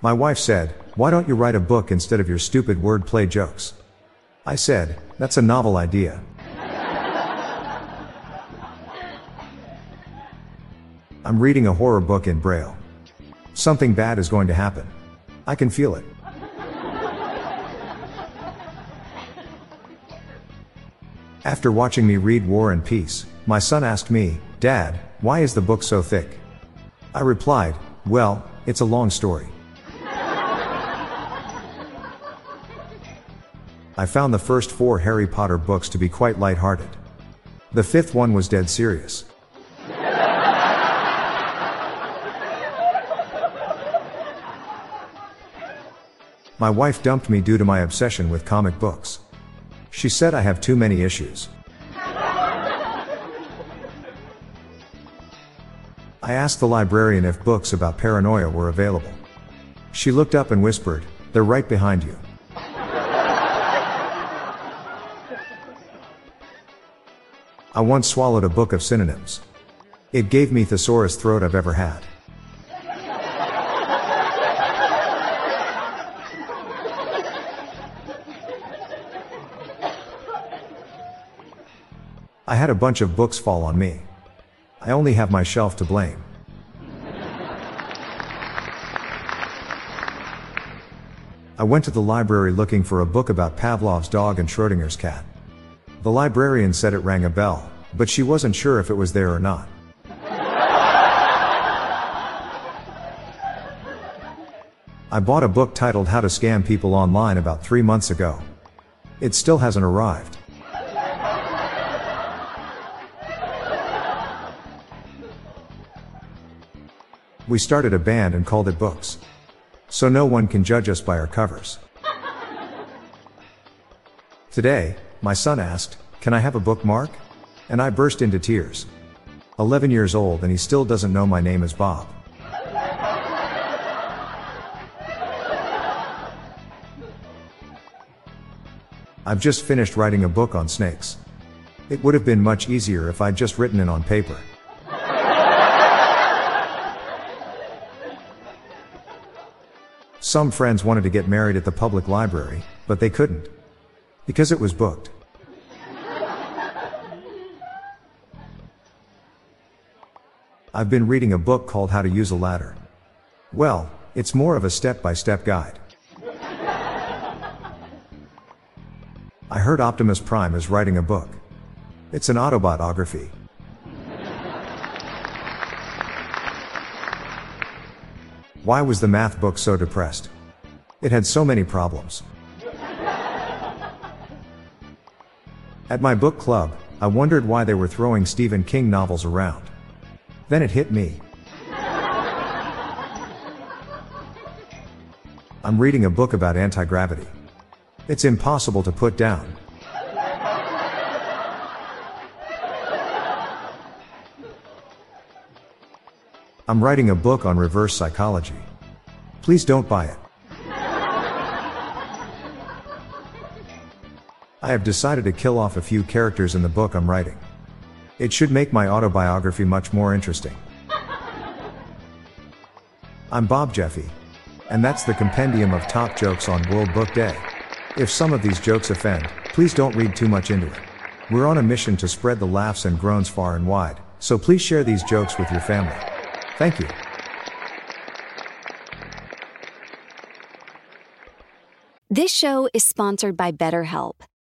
My wife said, Why don't you write a book instead of your stupid wordplay jokes? I said, That's a novel idea. I'm reading a horror book in Braille. Something bad is going to happen. I can feel it. After watching me read War and Peace, my son asked me, Dad, why is the book so thick? I replied, Well, it's a long story. I found the first four Harry Potter books to be quite light-hearted. The fifth one was dead serious. My wife dumped me due to my obsession with comic books. She said I have too many issues. I asked the librarian if books about paranoia were available. She looked up and whispered, They're right behind you. I once swallowed a book of synonyms. It gave me thesaurus throat I've ever had. I had a bunch of books fall on me. I only have my shelf to blame. I went to the library looking for a book about Pavlov's dog and Schrodinger's cat. The librarian said it rang a bell, but she wasn't sure if it was there or not. I bought a book titled How to Scam People Online about three months ago. It still hasn't arrived. We started a band and called it Books. So no one can judge us by our covers. Today, my son asked, Can I have a bookmark? And I burst into tears. 11 years old and he still doesn't know my name is Bob. I've just finished writing a book on snakes. It would have been much easier if I'd just written it on paper. Some friends wanted to get married at the public library, but they couldn't. Because it was booked. I've been reading a book called How to Use a Ladder. Well, it's more of a step by step guide. I heard Optimus Prime is writing a book. It's an autobiography. Why was the math book so depressed? It had so many problems. At my book club, I wondered why they were throwing Stephen King novels around. Then it hit me. I'm reading a book about anti-gravity. It's impossible to put down. I'm writing a book on reverse psychology. Please don't buy it. I have decided to kill off a few characters in the book I'm writing. It should make my autobiography much more interesting. I'm Bob Jeffy. And that's the compendium of top jokes on World Book Day. If some of these jokes offend, please don't read too much into it. We're on a mission to spread the laughs and groans far and wide, so please share these jokes with your family. Thank you. This show is sponsored by BetterHelp.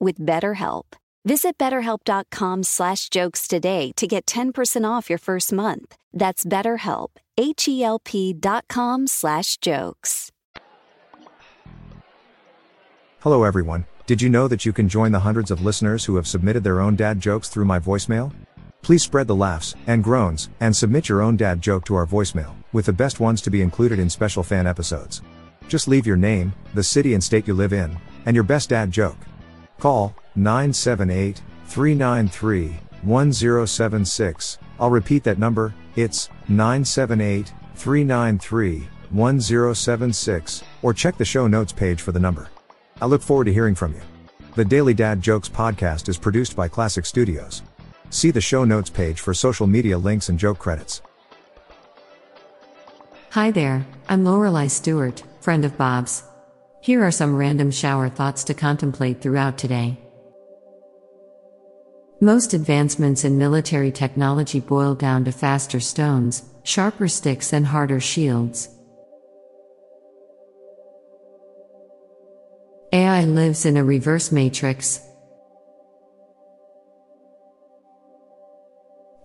with BetterHelp. Visit betterhelp.com slash jokes today to get 10% off your first month. That's betterhelp, H-E-L-P dot com slash jokes. Hello, everyone. Did you know that you can join the hundreds of listeners who have submitted their own dad jokes through my voicemail? Please spread the laughs and groans and submit your own dad joke to our voicemail, with the best ones to be included in special fan episodes. Just leave your name, the city and state you live in, and your best dad joke. Call 978 393 1076. I'll repeat that number, it's 978 393 1076, or check the show notes page for the number. I look forward to hearing from you. The Daily Dad Jokes podcast is produced by Classic Studios. See the show notes page for social media links and joke credits. Hi there, I'm Lorelei Stewart, friend of Bob's. Here are some random shower thoughts to contemplate throughout today. Most advancements in military technology boil down to faster stones, sharper sticks, and harder shields. AI lives in a reverse matrix.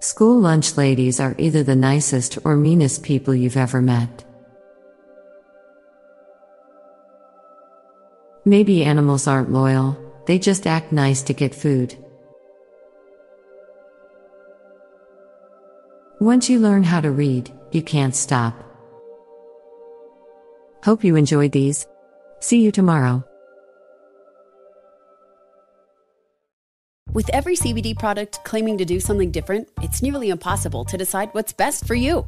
School lunch ladies are either the nicest or meanest people you've ever met. Maybe animals aren't loyal, they just act nice to get food. Once you learn how to read, you can't stop. Hope you enjoyed these. See you tomorrow. With every CBD product claiming to do something different, it's nearly impossible to decide what's best for you.